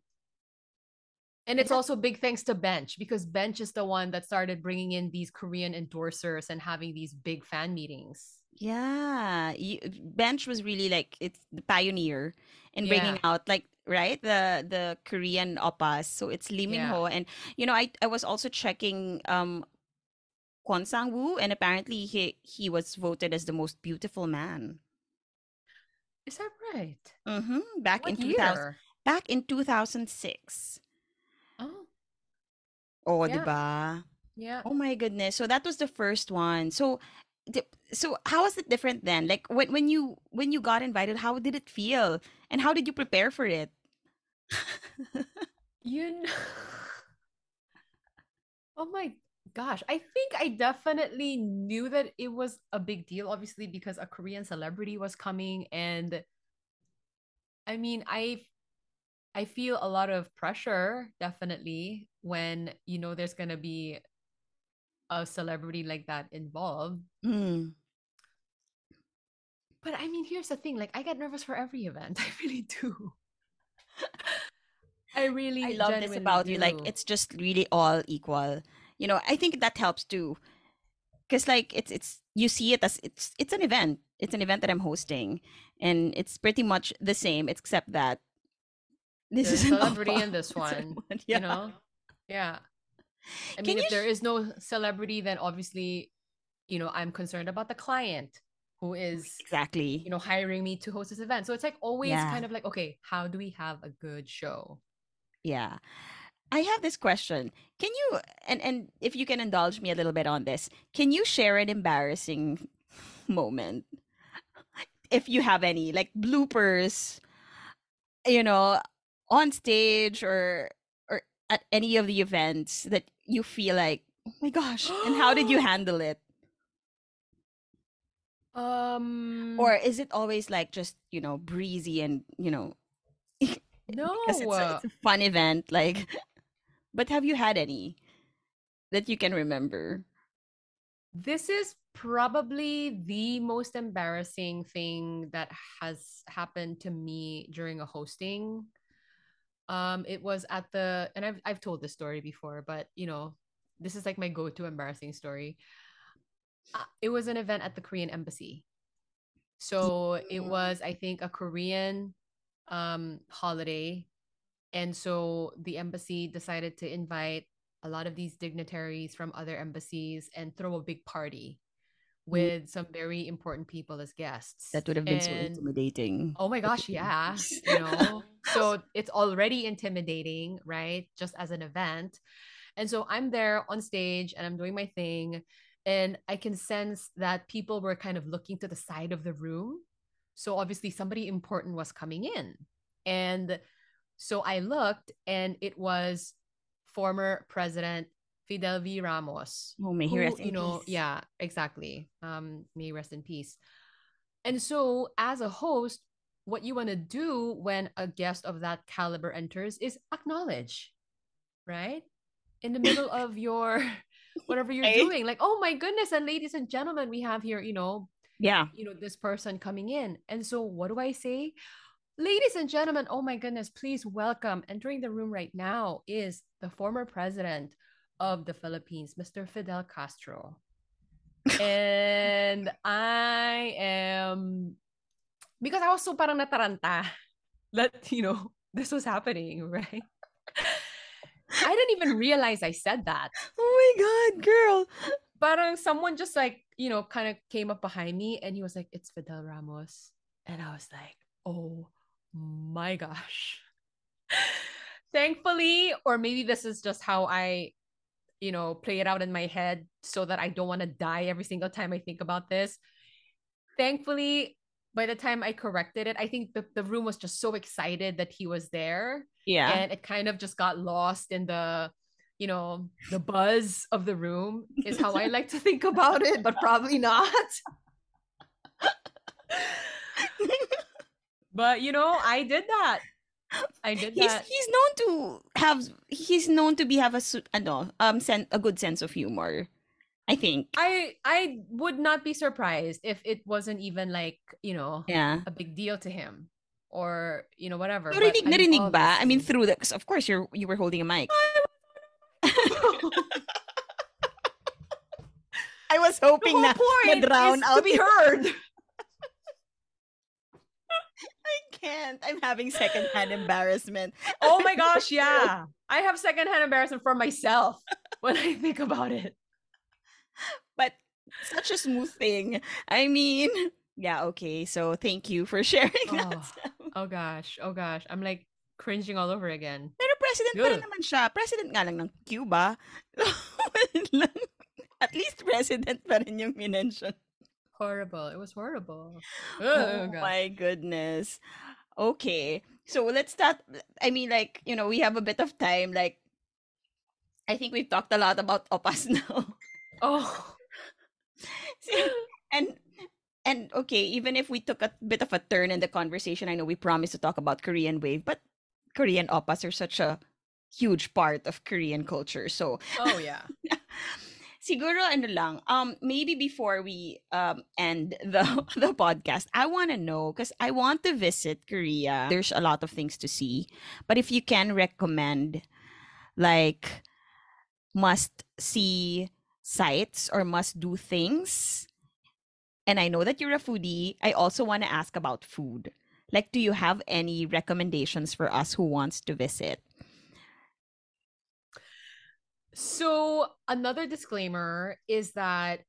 And it's also big thanks to Bench because Bench is the one that started bringing in these Korean endorsers and having these big fan meetings. Yeah, you, Bench was really like it's the pioneer in bringing Yeah. out like right the the Korean oppas. So it's Lee Min Yeah. Ho, and you know I I was also checking um Kwon Sang Woo, and apparently he he was voted as the most beautiful man. Is that right? Mm-hmm. Back in 2000, year? back in 2006. Oh, Oh, Yeah. diba? yeah. Oh my goodness. So that was the first one. So so how was it different then? Like when when you when you got invited, how did it feel? And how did you prepare for it? You know, oh my gosh, I think I definitely knew that it was a big deal, obviously, because a Korean celebrity was coming. And I mean, I I feel a lot of pressure, definitely, when you know there's gonna be a celebrity like that involved. Mm. But I mean, here's the thing, like I get nervous for every event. I really do. I really I love this about you. Like it's just really all equal. You know, I think that helps too. Cause like it's it's you see it as it's it's an event. It's an event that I'm hosting, and it's pretty much the same except that this There's is a celebrity in this one, one, you know? Yeah. I Can mean, if there sh- is no celebrity, then obviously, you know, I'm concerned about the client who is, exactly? you know, hiring me to host this event. So it's like always Yeah. kind of like, okay, how do we have a good show? Yeah. I have this question. Can you and and if you can indulge me a little bit on this, can you share an embarrassing moment if you have any, like bloopers, you know, on stage or or at any of the events that you feel like, "Oh my gosh, and how did you handle it?" Um, Or is it always like just, you know, breezy and, you know, no. it's a, it's a fun event like but have you had any that you can remember This is probably the most embarrassing thing that has happened to me during a hosting. Um, it was at the, and I've I've told this story before, but you know, this is like my go-to embarrassing story. Uh, it was an event at the Korean embassy. So it was, I think, a Korean um, holiday. And so the embassy decided to invite a lot of these dignitaries from other embassies and throw a big party mm. with some very important people as guests. That would have been so intimidating. Oh my gosh, yeah. You know, so it's already intimidating, right? Just as an event. And so I'm there on stage and I'm doing my thing. And I can sense that people were kind of looking to the side of the room. So obviously somebody important was coming in. And so I looked and it was former President Fidel V. Ramos Oh, may he who, rest in you know, peace. yeah, exactly. Um, may he rest in peace. And so, as a host, what you want to do when a guest of that caliber enters is acknowledge, right? In the middle of your whatever you're Right. doing, like, oh my goodness, and ladies and gentlemen, we have here, you know, Yeah. you know, this person coming in. And so, what do I say? Ladies and gentlemen, oh my goodness, please welcome. Entering the room right now is the former president of the Philippines, Mr. Fidel Castro. and I am, because I was so parang nataranta that, you know, this was happening, right? I didn't even realize I said that Oh my God, girl. parang someone just like you know kind of came up behind me and he was like it's Fidel Ramos and I was like oh my gosh. Thankfully or maybe this is just how I you know play it out in my head so that I don't want to die every single time I think about this. Thankfully by the time I corrected it I think the, the room was just so excited that he was there. Yeah. and it kind of just got lost in the you know the buzz of the room is how i like to think about it but probably not but you know i did that i did he's that he's known to have he's known to be have a ano, um sen- a good sense of humor. I think. i i would not be surprised if it wasn't even like you know Yeah. a big deal to him or you know whatever but narinig, I mean, ba? I mean, through the, 'cause of course, you're you were holding a mic. I was the hoping whole na point drown out to be heard I can't. I'm having secondhand embarrassment. Oh my gosh, yeah. I have secondhand embarrassment for myself when I think about it. But such a smooth thing. I mean, yeah, okay. So thank you for sharing that. Oh, oh gosh, oh gosh. I'm like cringing all over again. Pero president pa rin Good. naman siya. President nga lang ng Cuba. At least president pa rin yung minention. Horrible. It was horrible. Oh, oh gosh. my goodness. Okay. So let's start. I mean, like, you know, we have a bit of time. Like, I think we've talked a lot about oppas now. Oh, and and okay, even if we took a bit of a turn in the conversation, I know we promised to talk about Korean wave, but Korean oppas are such a huge part of Korean culture. So oh yeah. siguro ano lang, um, maybe before we um end the the podcast, I want to know because I want to visit Korea. There's a lot of things to see, but if you can recommend, like, must see sites or must do things, and I know that you're a foodie, I also want to ask about food. Like, do you have any recommendations for us who wants to visit? So another disclaimer is that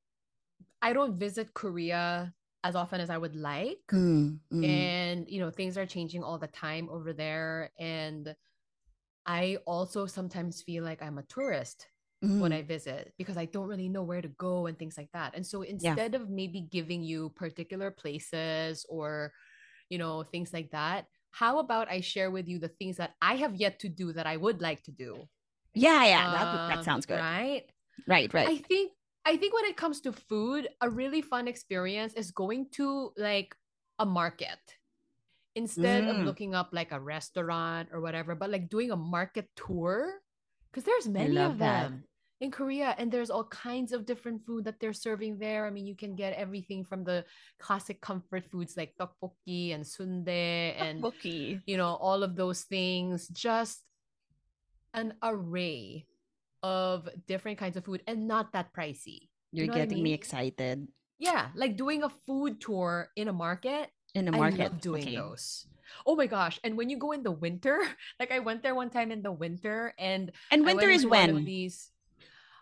I don't visit Korea as often as I would like. Mm, mm. and you know things are changing all the time over there and i also sometimes feel like i'm a tourist when Mm. i visit because i don't really know where to go and things like that and so instead of maybe giving you particular places or you know things like that how about i share with you the things that i have yet to do that i would like to do Yeah, yeah, that that Um, sounds good. right Right, right. I think I think when it comes to food, a really fun experience is going to like a market instead of Mm. looking up like a restaurant or whatever, but like doing a market tour because there's many of that. them. in Korea, and there's all kinds of different food that they're serving there. I mean, you can get everything from the classic comfort foods like tteokbokki and sundae and Tteokbokki. you know all of those things. Just an array of different kinds of food and not that pricey. You're know what I getting me excited. Yeah, like doing a food tour in a market In I market. love doing okay. those. Oh my gosh. And when you go in the winter, like I went there one time in the winter and And winter is into one of when? these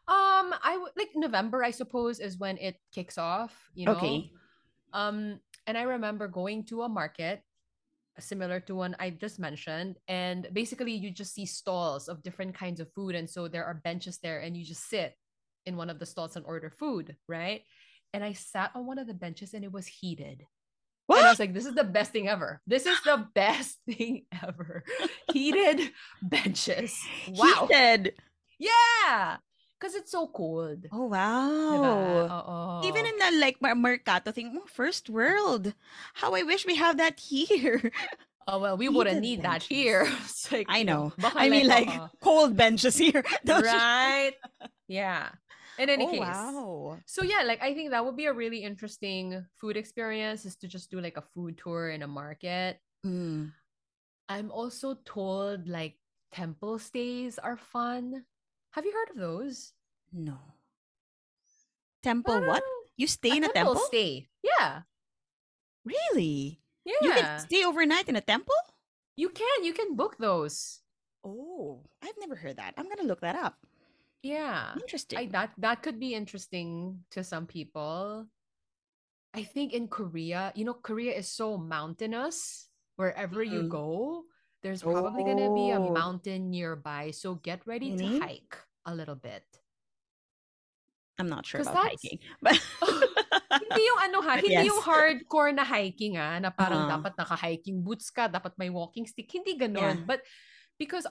um I w- like November I suppose is when it kicks off, you know. Okay. Um and I remember going to a market similar to one I just mentioned and basically you just see stalls of different kinds of food and so there are benches there and you just sit in one of the stalls and order food, right? And I sat on one of the benches and it was heated. And I was like, this is the best thing ever. This is the best thing ever. Heated benches. Wow. Heated. Yeah. Because it's so cold. Oh wow. Even in the like Mercato thing, oh, first world. How I wish we have that here. Oh, well, we wouldn't need that here. Like, I know. I mean, like oo. cold benches here. Right? Yeah. In any oh, case. wow. So yeah, like I think that would be a really interesting food experience is to just do like a food tour in a market. Mm. I'm also told like temple stays are fun. Have you heard of those? No. Temple what? You stay in a temple? stay. Yeah. Really? Yeah. You can stay overnight in a temple? You can. You can book those. Oh, I've never heard that. I'm gonna look that up. Yeah. Interesting. I, that that could be interesting to some people. I think in Korea, you know, Korea is so mountainous. Wherever you Mhm. go, there's probably gonna be a Oh. mountain nearby. So get ready to hike a little bit. I'm not sure about that's- hiking, but hindi yung ano ha, hindi yung hardcore na hiking ah, na parang Uh-huh. dapat naka-hiking boots ka, dapat may walking stick. Hindi ganon. Yeah. But because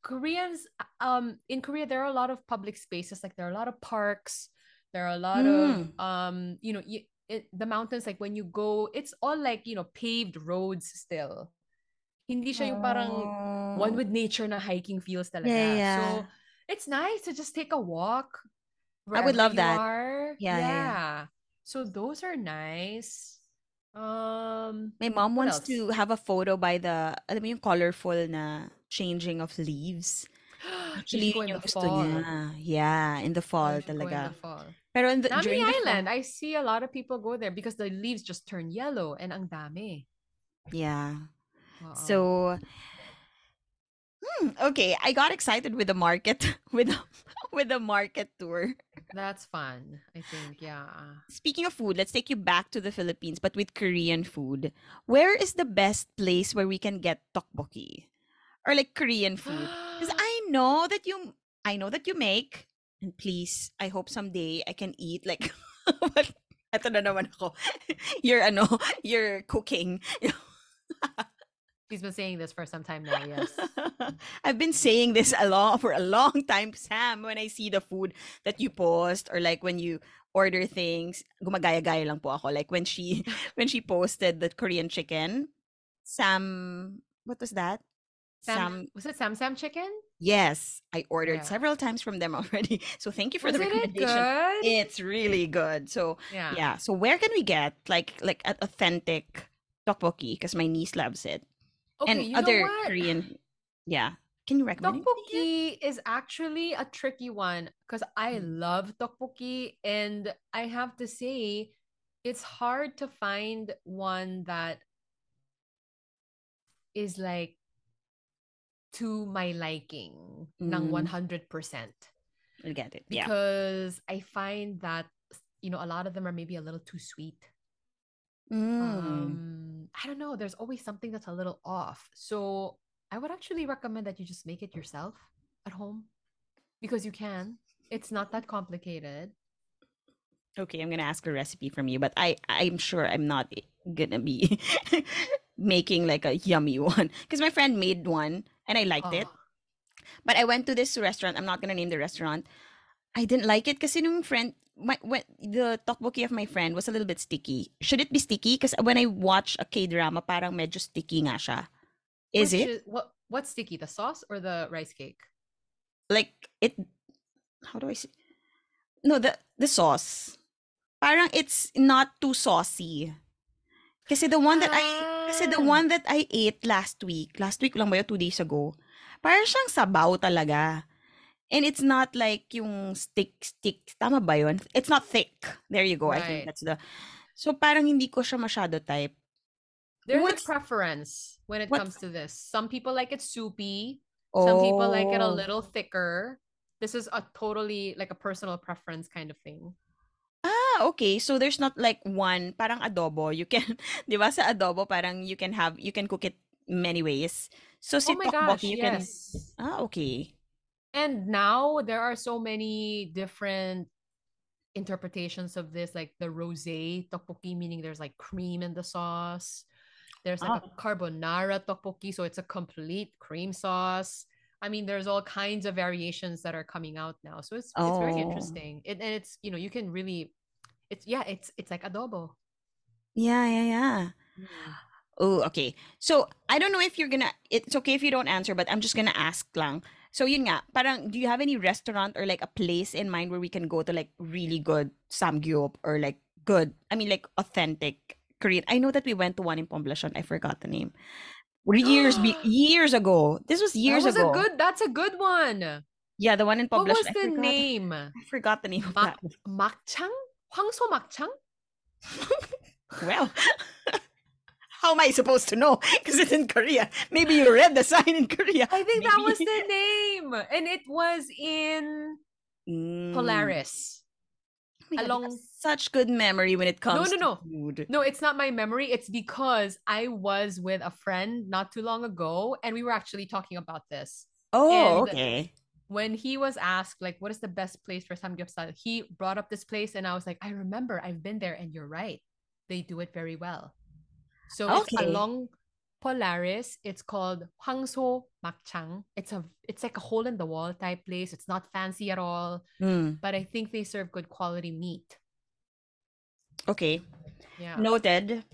Koreans, um, in Korea, there are a lot of public spaces. Like there are a lot of parks. There are a lot of, Mm. um, you know, y- it, the mountains, like when you go, it's all like, you know, paved roads still. Hindi siya yung parang one Oh. with nature na hiking feels talaga. Yeah, yeah. So it's nice to just take a walk. I would love that. Yeah, yeah, yeah. So those are nice. Um, My mom wants else? to have a photo by the, alam mo yung colorful na changing of leaves. Actually, should go yun in the fall. niya. Yeah, in the fall go in the fall. Pero in the, Nami during the Island, fall, I see a lot of people go there because the leaves just turn yellow and ang dami. yeah. Oo. So, hmm, okay, I got excited with the market with the, with the market tour. that's fun. I think, yeah. Speaking of food, let's take you back to the Philippines, but with Korean food. Where is the best place where we can get tteokbokki or like Korean food? Because I know that you, I know that you make, and please, I hope someday I can eat like. but eto na naman ako. You're ano, you're cooking. She's been saying this for some time now, yes. I've been saying this a lot for a long time, Sam. When I see the food that you post, or like when you order things, gumagaya-gaya lang po ako. Like when she when she posted the Korean chicken, Sam, what was that? Sam, was it Sam Sam chicken? Yes, I ordered Yeah. several times from them already. So thank you for Was the it recommendation. good? It's really good. So yeah. yeah. So where can we get like like an authentic tteokbokki? Because my niece loves it, Okay, and you other? Korean. Yeah, can you recommend? Tteokbokki is actually a tricky one because I Mm. love tteokbokki and I have to say it's hard to find one that is like to my liking ng Mm. 100% I get it. Yeah. because I find that you know a lot of them are maybe a little too sweet. Mm. Um I don't know, there's always something that's a little off. So I would actually recommend that you just make it yourself at home because you can. It's not that complicated. Okay, I'm gonna ask a recipe from you, but I I'm sure I'm not gonna be making like a yummy one because my friend made one and I liked it. Oh, But I went to this restaurant. I'm not gonna name the restaurant. I didn't like it because nung friend, my when the tteokbokki of my friend was a little bit sticky. Should it be sticky? Because when I watch a K drama, parang medyo sticky nga siya. Is which it what what's sticky? The sauce or the rice cake? like it? how do I say? No, the the sauce. Parang it's not too saucy. Kasi the one that I kasi the Ah. one that I ate last week, last week lang ba yun, two days ago, parang siyang sabaw talaga. And it's not like yung stick, stick, tama ba yun? It's not thick. There you go. I think that's the, so parang hindi ko siya masyado type. There's What's- a preference when it what- comes to this. Some people like it soupy. Some people like it a Oh. little thicker. This is a totally like a personal preference kind of thing. Ah, okay. So there's not like one, parang adobo. You can, di ba sa adobo, parang you can have, you can cook it many ways. So si oh my gosh, you can, yes. ah, okay. And now there are so many different interpretations of this, like the rosé tteokbokki, meaning there's like cream in the sauce. There's like ah. a carbonara tteokbokki, so it's a complete cream sauce. I mean, there's all kinds of variations that are coming out now, so it's it's very Oh. interesting. It, and it's you know you can really, it's yeah, it's it's like adobo. Yeah, yeah, yeah. Oh, okay. So, I don't know if you're gonna, it's okay if you don't answer, but I'm just gonna ask lang. So yun nga, parang do you have any restaurant or like a place in mind where we can go to like really good samgyup or like good, I mean like authentic Korean. I know that we went to one in Poblacion. I forgot the name. Years be- years ago. This was years that was ago. A good, that's a good one. Yeah, the one in Poblacion. What was the I forgot, name? I forgot the name of that. Makchang? Hwangso Makchang? well. how am I supposed to know? Because it's in Korea. Maybe you read the sign in Korea. I think that was the name, and it was in Mm. Polaris. Oh along- such good memory when it comes no, no, no. food. No, it's not my memory. It's because I was with a friend not too long ago, and we were actually talking about this. Oh, and- okay. When he was asked, like, what is the best place for samgyeopsal, he brought up this place, and I was like, I remember, I've been there, and you're right. They do it very well. So it's along Polaris. It's called Hwangso Makchang. It's a it's like a hole in the wall type place. It's not fancy at all, Mm, but I think they serve good quality meat. okay. Yeah. Noted.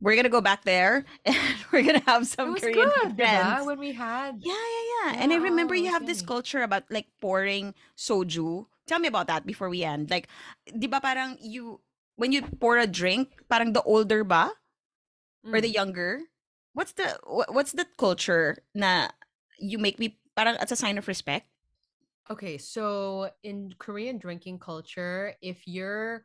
We're gonna go back there and we're gonna have some Korean good, friends. When we had Yeah, yeah, yeah. And I remember you have this culture about like pouring soju. Tell me about that before we end. Like, di ba parang you when you pour a drink, parang the older ba or the Mm. younger? What's the wha- what's the culture na you make me parang as a sign of respect? Okay, so in Korean drinking culture, if you're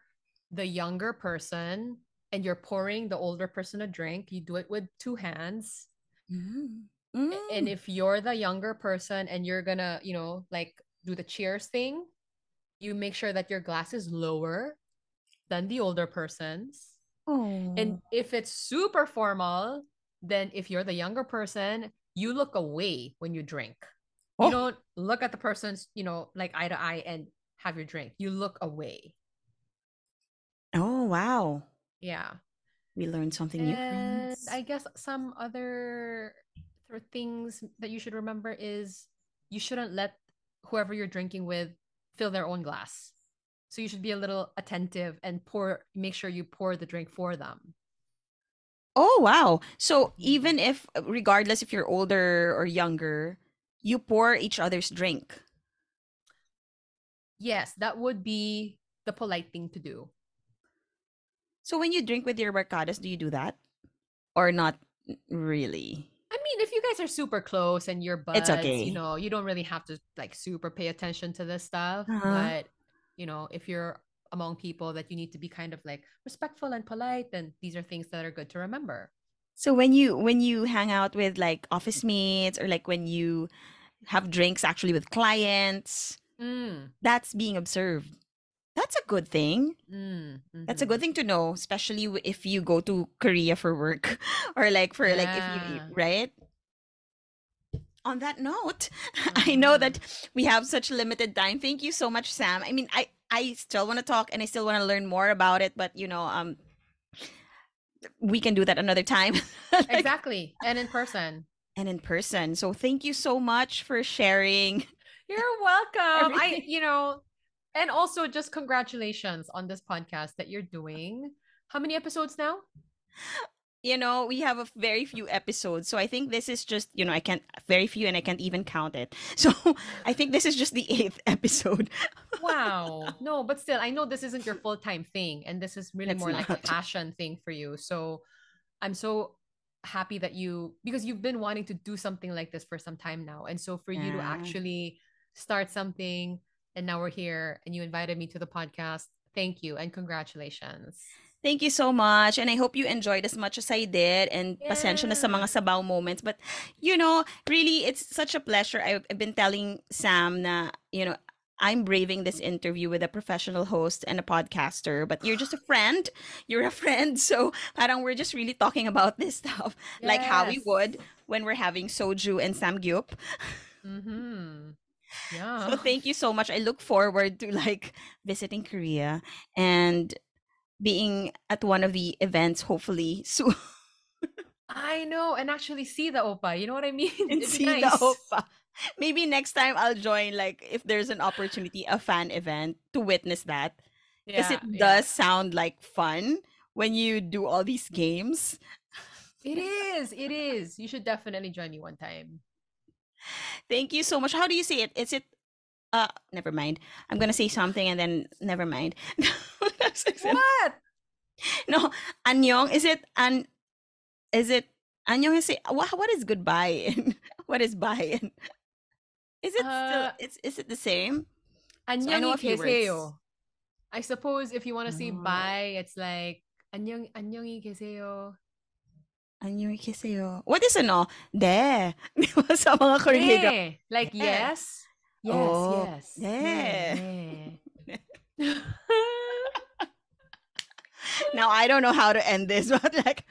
the younger person and you're pouring the older person a drink, you do it with two hands. Mm. A- And Mm. if you're the younger person and you're gonna, you know, like do the cheers thing, you make sure that your glass is lower than the older person's. Oh. And if it's super formal, then if you're the younger person, you look away when you drink. Oh. You don't look at the person's, you know, like eye to eye and have your drink. You look away. oh wow. Yeah. We learned something new. And friends. I guess some other things that you should remember is you shouldn't let whoever you're drinking with fill their own glass. So you should be a little attentive and pour make sure you pour the drink for them. Oh wow. So Mhm. even if regardless if you're older or younger, you pour each other's drink. Yes, that would be the polite thing to do. So when you drink with your barkadas, do you do that? Or not really? I mean, if you guys are super close and you're buds, It's okay. you know, you don't really have to like super pay attention to this stuff. Uh-huh. But you know, if you're among people that you need to be kind of like respectful and polite, then these are things that are good to remember. So when you when you hang out with like office mates or like when you have drinks actually with clients, Mm, that's being observed. That's a good thing. mm, That's a mhm. good thing to know, especially if you go to Korea for work or like for like if you Yeah. right. On that note, I know that we have such limited time. Thank you so much, Sam. I mean, I I still want to talk and I still want to learn more about it, but you know, um, we can do that another time. Like, Exactly. And in person. and in person. So thank you so much for sharing. You're welcome. I, you know, and also just congratulations on this podcast that you're doing. How many episodes now? You know, we have a very few episodes. So I think this is just, you know, I can't, very few and I can't even count it. So I think this is just the eighth episode. wow. No, but still, I know this isn't your full time thing. And this is really It's more like a passion thing for you. So I'm so happy that you, because you've been wanting to do something like this for some time now. And so for you to actually start something, and now we're here and you invited me to the podcast. Thank you and congratulations. Thank you so much. And I hope you enjoyed as much as I did. And pasensya na sa mga Yeah. sabaw moments. But, you know, really, it's such a pleasure. I've, I've been telling Sam na, you know, I'm braving this interview with a professional host and a podcaster, but you're just a friend. You're a friend. So parang we're just really talking about this stuff like how we would when we're having soju and samgyup. Mm-hmm. Yeah. So thank you so much. I look forward to like visiting Korea and being at one of the events hopefully soon I know, and actually see the Oppa. You know what I mean? and see the. Oppa. Maybe next time I'll join like if there's an opportunity a fan event to witness that because Yeah, it yeah. does sound like fun when you do all these games. It is. It is. You should definitely join me one time. Thank you so much. How do you say it? Is it uh never mind. I'm going to say something and then never mind. What? no, annyeong is it an is it annyeong is it what what is goodbye and what is bye and is it still Uh, it's is it the same? I know 안녕히 a few words. 계세요. I suppose if you want to say Oh. bye, it's like 안녕 안녕히 계세요. Annyeong keseyo. What is ano? De. Di ba sa mga Korean drama? 네. Like Yeah. yes. Yes, Oh, yes. yeah. 네, 네. Now I don't know how to end this, but like,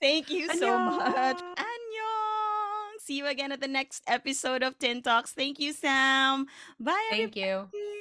thank you so much. Annyeong. Annyeong. See you again at the next episode of Tin Talks. Thank you, Sam. Bye, Thank you. everybody.